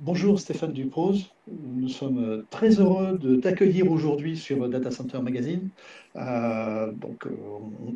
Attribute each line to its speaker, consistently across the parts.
Speaker 1: Bonjour Stéphane Duprose, nous sommes très heureux de t'accueillir aujourd'hui sur Data Center Magazine. Euh, donc, euh,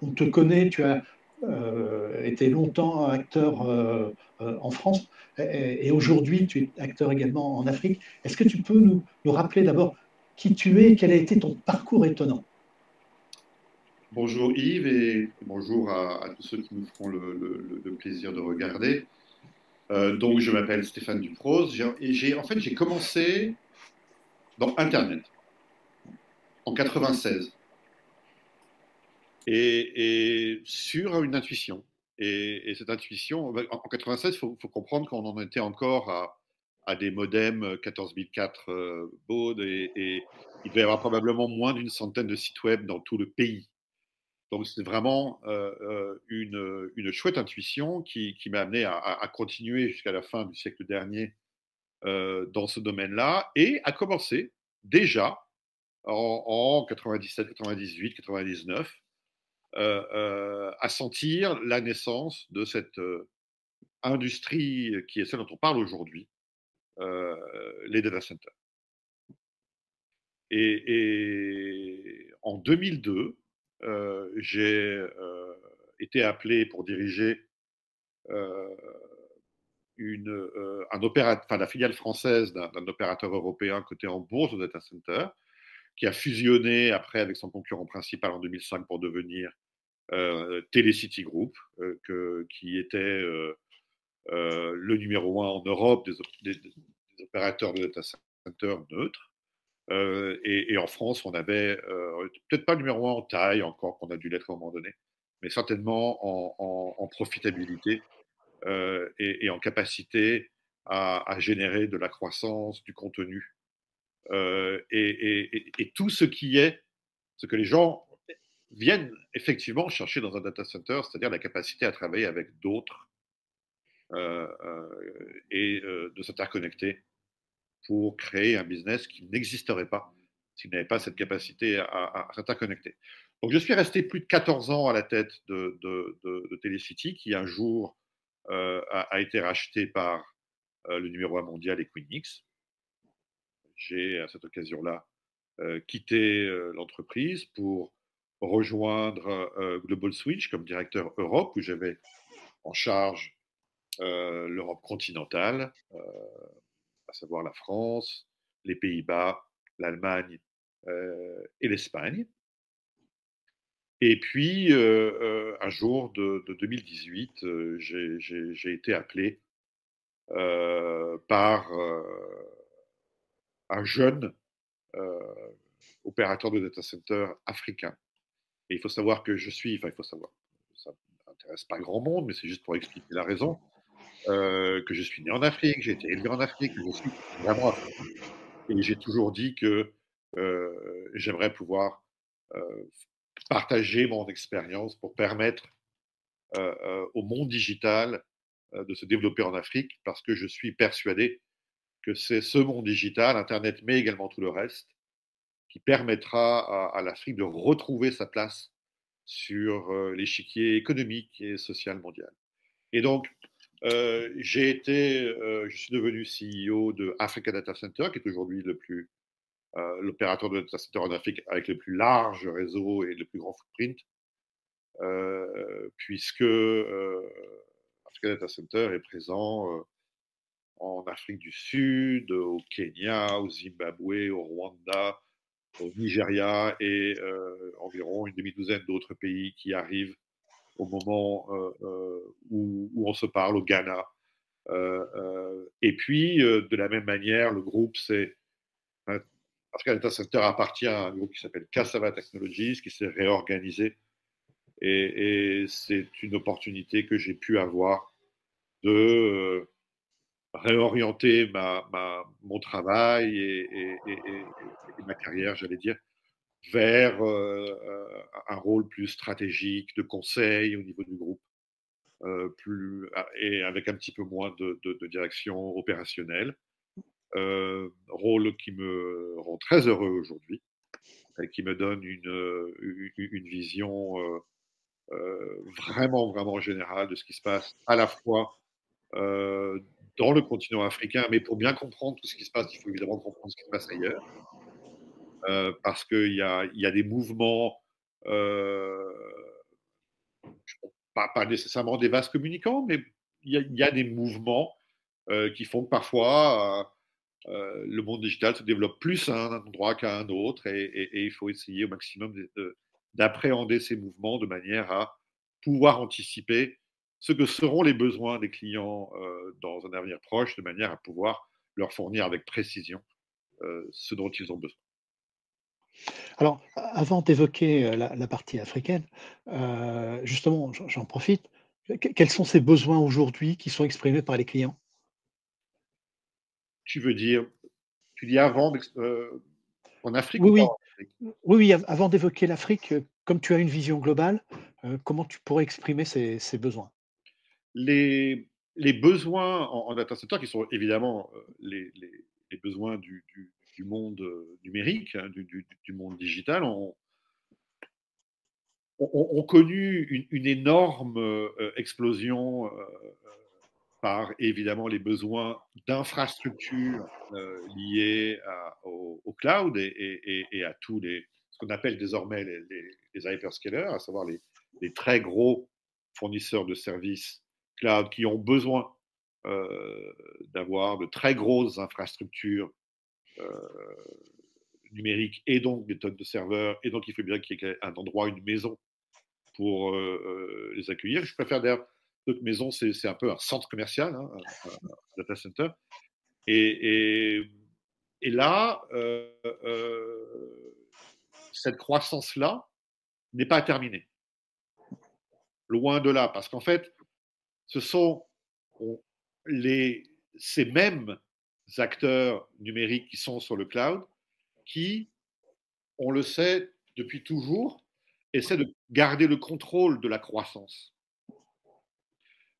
Speaker 1: on, te connaît, tu as euh, été longtemps acteur euh, euh, en France et, aujourd'hui tu es acteur également en Afrique. Est-ce que tu peux nous, rappeler d'abord qui tu es et quel a été ton parcours étonnant?
Speaker 2: Bonjour Yves et bonjour à, tous ceux qui nous feront le plaisir de regarder. Euh, donc, je m'appelle Stéphane Duprose en fait j'ai commencé dans Internet en 96 et, sur une intuition. Et, et cette intuition, en 96, il faut, comprendre qu'on en était encore à, des modems 14004 euh, baud et, et il devait y avoir probablement moins d'une centaine de sites web dans tout le pays. Donc c'est vraiment euh, euh, une, une, chouette intuition qui, qui m'a amené à, continuer jusqu'à la fin du siècle dernier euh, dans ce domaine-là et à commencer déjà en, en 97, 98, 99 euh, à sentir la naissance de cette industrie qui est celle dont on parle aujourd'hui, les data centers. Et, et en 2002, euh, j'ai euh, été appelé pour diriger euh, une, un la filiale française d'un opérateur européen coté en bourse au data center, qui a fusionné après avec son concurrent principal en 2005 pour devenir euh, Telecity Group, euh, qui était euh, le numéro un en Europe des, des, opérateurs de data center neutres. Euh, et, en France, on avait euh, peut-être pas le numéro un en taille encore, qu'on a dû l'être à un moment donné, mais certainement en, profitabilité euh, et, en capacité à, générer de la croissance, du contenu. Et, tout ce qui est, ce que les gens viennent effectivement chercher dans un data center, c'est-à-dire la capacité à travailler avec d'autres et de s'interconnecter pour créer un business qui n'existerait pas s'il n'avait pas cette capacité à, à, s'interconnecter. Donc, je suis resté plus de 14 ans à la tête de, Telecity, qui un jour euh, a, été racheté par euh, le numéro 1 mondial Equinix. J'ai, à cette occasion-là, euh, quitté l'entreprise pour rejoindre Global Switch comme directeur Europe, où j'avais en charge l'Europe continentale à savoir la France, les Pays-Bas, l'Allemagne euh, et l'Espagne. Et puis, euh, euh, un jour de, de 2018, euh, j'ai été appelé par un jeune opérateur de data center africain. Et il faut savoir que je suis, enfin, il faut savoir, ça n'intéresse pas grand monde, mais c'est juste pour expliquer la raison euh, que je suis né en Afrique, j'ai été élevé en Afrique, que je suis vraiment. Et j'ai toujours dit que euh, j'aimerais pouvoir euh, partager mon expérience pour permettre au monde digital de se développer en Afrique, parce que je suis persuadé que c'est ce monde digital, Internet, mais également tout le reste, qui permettra à, à l'Afrique de retrouver sa place sur l'échiquier économique et social mondial. Et donc, euh, j'ai été, euh, je suis devenu CEO de Africa Data Center, qui est aujourd'hui le plus euh, l'opérateur de data center en Afrique avec le plus large réseau et le plus grand footprint, puisque Africa Data Center est présent en Afrique du Sud, au Kenya, au Zimbabwe, au Rwanda, au Nigeria et environ une demi-douzaine d'autres pays qui arrivent au moment euh, euh, où, on se parle au Ghana. Euh, et puis, de la même manière, le groupe, c'est Africa Data Center appartient à un groupe qui s'appelle Cassava Technologies, qui s'est réorganisé. Et, c'est une opportunité que j'ai pu avoir de réorienter ma, mon travail et, ma carrière, j'allais dire, vers un rôle plus stratégique de conseil au niveau du groupe, euh, plus, et avec un petit peu moins de, direction opérationnelle. Euh, rôle qui me rend très heureux aujourd'hui et qui me donne une, une, une vision euh, vraiment, vraiment générale de ce qui se passe à la fois dans le continent africain, mais pour bien comprendre tout ce qui se passe, il faut évidemment comprendre ce qui se passe ailleurs. Euh, parce qu'il y a, y a des mouvements, euh, pas, pas, nécessairement des vases communicants, mais il y, a des mouvements euh, qui font que parfois euh, le monde digital se développe plus à un endroit qu'à un autre et, il faut essayer au maximum d'appréhender ces mouvements de manière à pouvoir anticiper ce que seront les besoins des clients euh, dans un avenir proche, de manière à pouvoir leur fournir avec précision euh, ce dont ils ont besoin.
Speaker 1: Alors, avant d'évoquer la, la, partie africaine, euh, justement, j'en profite. Quels sont ces besoins aujourd'hui qui sont exprimés par les clients?
Speaker 2: Tu veux dire, tu dis avant, euh, en Afrique
Speaker 1: Oui, oui. Afrique? Oui, oui, avant d'évoquer l'Afrique, comme tu as une vision globale, euh, comment tu pourrais exprimer ces, ces besoins?
Speaker 2: Les, les, besoins en, en, data center, qui sont évidemment les, les, les besoins du, du, du monde euh, numérique, hein, du, monde digital, ont, connu une, énorme euh, explosion euh, par évidemment les besoins d'infrastructures liées au, cloud et, à tous les ce qu'on appelle désormais les, hyperscalers, à savoir les, très gros fournisseurs de services cloud qui ont besoin d'avoir de très grosses infrastructures numérique et donc des tonnes de serveurs, et donc il faut bien qu'il y ait un endroit, une maison pour euh, les accueillir. Je préfère d'ailleurs, notre maison, c'est un peu un centre commercial, hein, un, data center. Et, et, là, euh, euh, cette croissance-là n'est pas terminée. Loin de là, parce qu'en fait, ce sont les, ces mêmes acteurs numériques qui sont sur le cloud qui, on le sait depuis toujours, essaient de garder le contrôle de la croissance.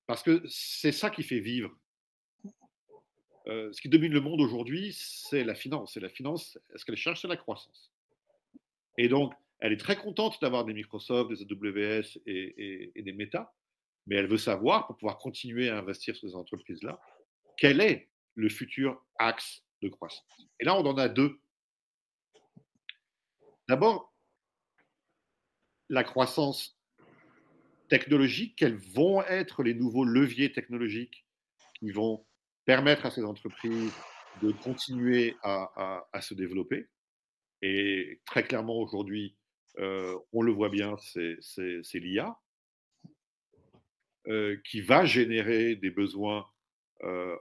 Speaker 2: Parce que c'est ça qui fait vivre. Euh, ce qui domine le monde aujourd'hui, c'est la finance. Et la finance, est-ce qu'elle cherche la croissance Et donc, elle est très contente d'avoir des Microsoft, des AWS et, et, des Meta, mais elle veut savoir, pour pouvoir continuer à investir sur ces entreprises-là, quel est le futur axe de croissance. Et là, on en a deux. D'abord, la croissance technologique, quels vont être les nouveaux leviers technologiques qui vont permettre à ces entreprises de continuer à, se développer? Et très clairement, aujourd'hui, euh, on le voit bien, c'est l'IA euh, qui va générer des besoins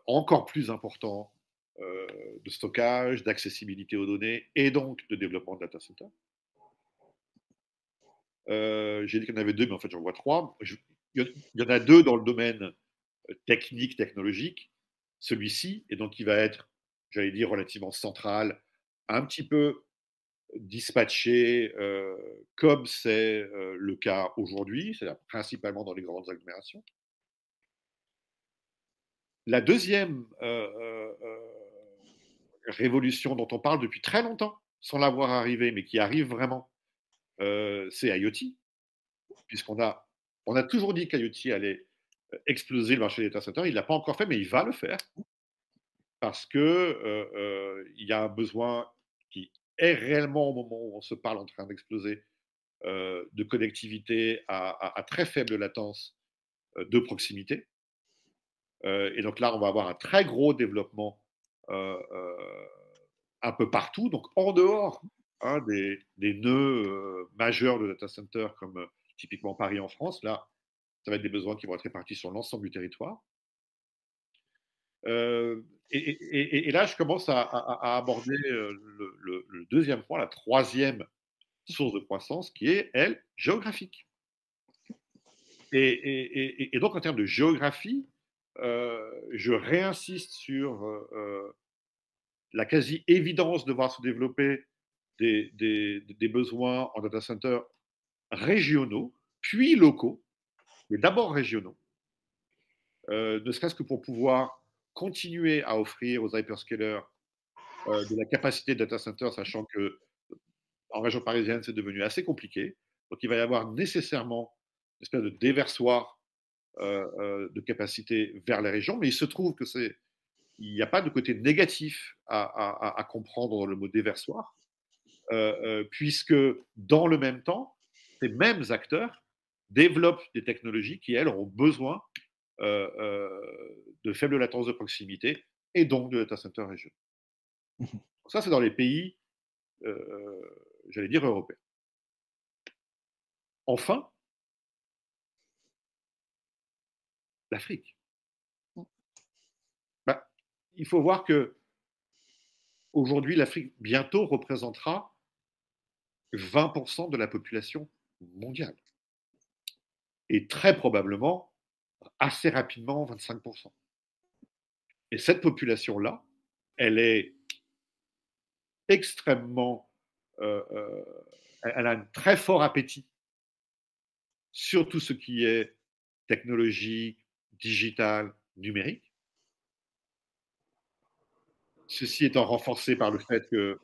Speaker 2: encore plus important euh, de stockage, d'accessibilité aux données et donc de développement de data center. Euh, J'ai dit qu'il y en avait deux, mais en fait j'en vois trois. Il y en a deux dans le domaine technique, technologique. Celui-ci, et donc il va être, j'allais dire, relativement central, un petit peu dispatché euh, comme c'est euh, le cas aujourd'hui, c'est-à-dire principalement dans les grandes agglomérations. La deuxième euh, euh, euh, révolution dont on parle depuis très longtemps, sans la voir arriver, mais qui arrive vraiment, c'est IoT, puisqu'on a, on a toujours dit qu'IoT allait exploser le marché des data. Il ne l'a pas encore fait, mais il va le faire, parce qu'il euh, y a un besoin qui est réellement au moment où on se parle en train d'exploser de connectivité à, très faible latence de proximité. Euh, et donc là, on va avoir un très gros développement euh, euh, un peu partout, donc en dehors hein, des, nœuds majeurs de data center comme typiquement Paris en France. Là, ça va être des besoins qui vont être répartis sur l'ensemble du territoire. Et, là, je commence à, aborder le, deuxième point, la troisième source de croissance, qui est, elle, géographique. Et, donc, en termes de géographie, je réinsiste sur euh, euh, la quasi-évidence de voir se développer des, besoins en data center régionaux, puis locaux, mais d'abord régionaux, euh, ne serait-ce que pour pouvoir continuer à offrir aux hyperscalers euh, de la capacité de data center, sachant que en région parisienne, c'est devenu assez compliqué. Donc, il va y avoir nécessairement une espèce de déversoir euh, euh, de capacité vers les régions, mais il se trouve que ces, il n'y a pas de côté négatif à, comprendre dans le mot déversoir, puisque dans le même temps, ces mêmes acteurs développent des technologies qui, elles, ont besoin de faible latence de proximité et donc de data center région. Mmh ça, c'est dans les pays, j'allais dire, européens. Enfin, l'Afrique. Mmh. Bah, il faut voir que aujourd'hui, l'Afrique bientôt représentera 20% de la population mondiale. Et très probablement, assez rapidement, 25%. Et cette population-là, elle est extrêmement... Euh, euh, elle a un très fort appétit sur tout ce qui est technologique, digital, numérique. Ceci étant renforcé par le fait que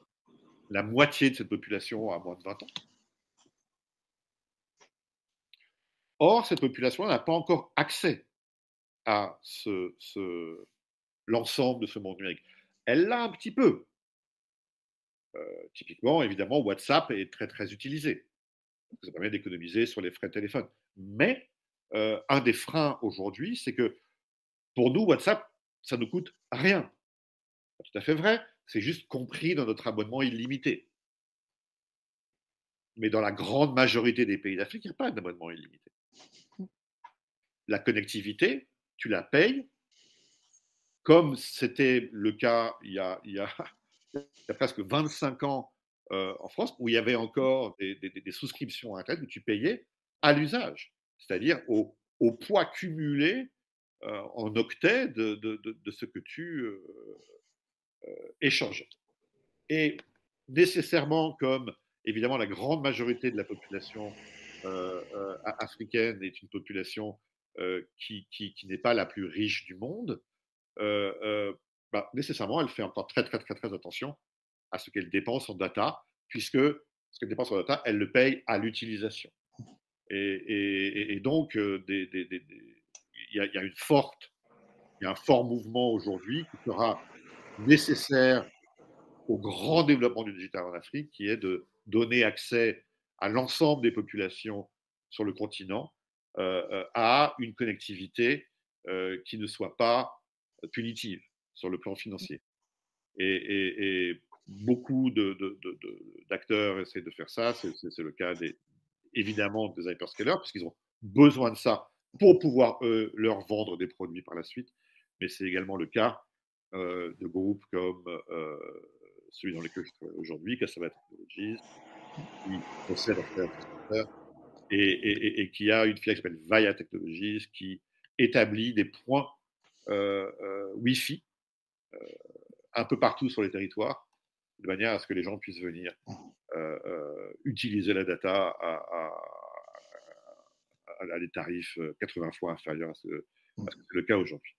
Speaker 2: la moitié de cette population a moins de 20 ans. Or, cette population n'a pas encore accès à l'ensemble de ce monde numérique. Elle l'a un petit peu. Euh, typiquement, évidemment, WhatsApp est très très utilisé. Ça permet d'économiser sur les frais de téléphone. Mais euh, un des freins aujourd'hui, c'est que pour nous, WhatsApp, ça ne coûte rien. C'est tout à fait vrai, c'est juste compris dans notre abonnement illimité. Mais dans la grande majorité des pays d'Afrique, il n'y a pas d'abonnement illimité. La connectivité, tu la payes, comme c'était le cas il y a, presque 25 ans euh, en France, où il y avait encore des, souscriptions à Internet où tu payais à l'usage, c'est-à-dire au, poids cumulé euh, en octets de, ce que tu euh, échangeais. Et nécessairement, comme évidemment la grande majorité de la population africaine est une population qui, qui, n'est pas la plus riche du monde, bah, nécessairement, elle fait encore très, très, très, très attention à ce qu'elle dépense en data, puisque ce qu'elle dépense en data, elle le paye à l'utilisation. Et, donc, il y, a un fort mouvement aujourd'hui qui sera nécessaire au grand développement du digital en Afrique, qui est de donner accès à l'ensemble des populations sur le continent à une connectivité qui ne soit pas punitive sur le plan financier. Et, beaucoup d'acteurs essaient de faire ça. C'est le cas des, évidemment des hyperscalers, puisqu'ils ont besoin de ça pour pouvoir leur vendre des produits par la suite. Mais c'est également le cas de groupes comme celui dans lequel je travaille aujourd'hui, Cassava Technologies, qui possède un et, et, et, qui a une filiale qui s'appelle Vaya Technologies, qui établit des points euh, euh, Wi-Fi euh, un peu partout sur les territoires, de manière à ce que les gens puissent venir utiliser la data à, à, des tarifs 80 fois inférieurs à ce, à ce que c'est le cas aujourd'hui.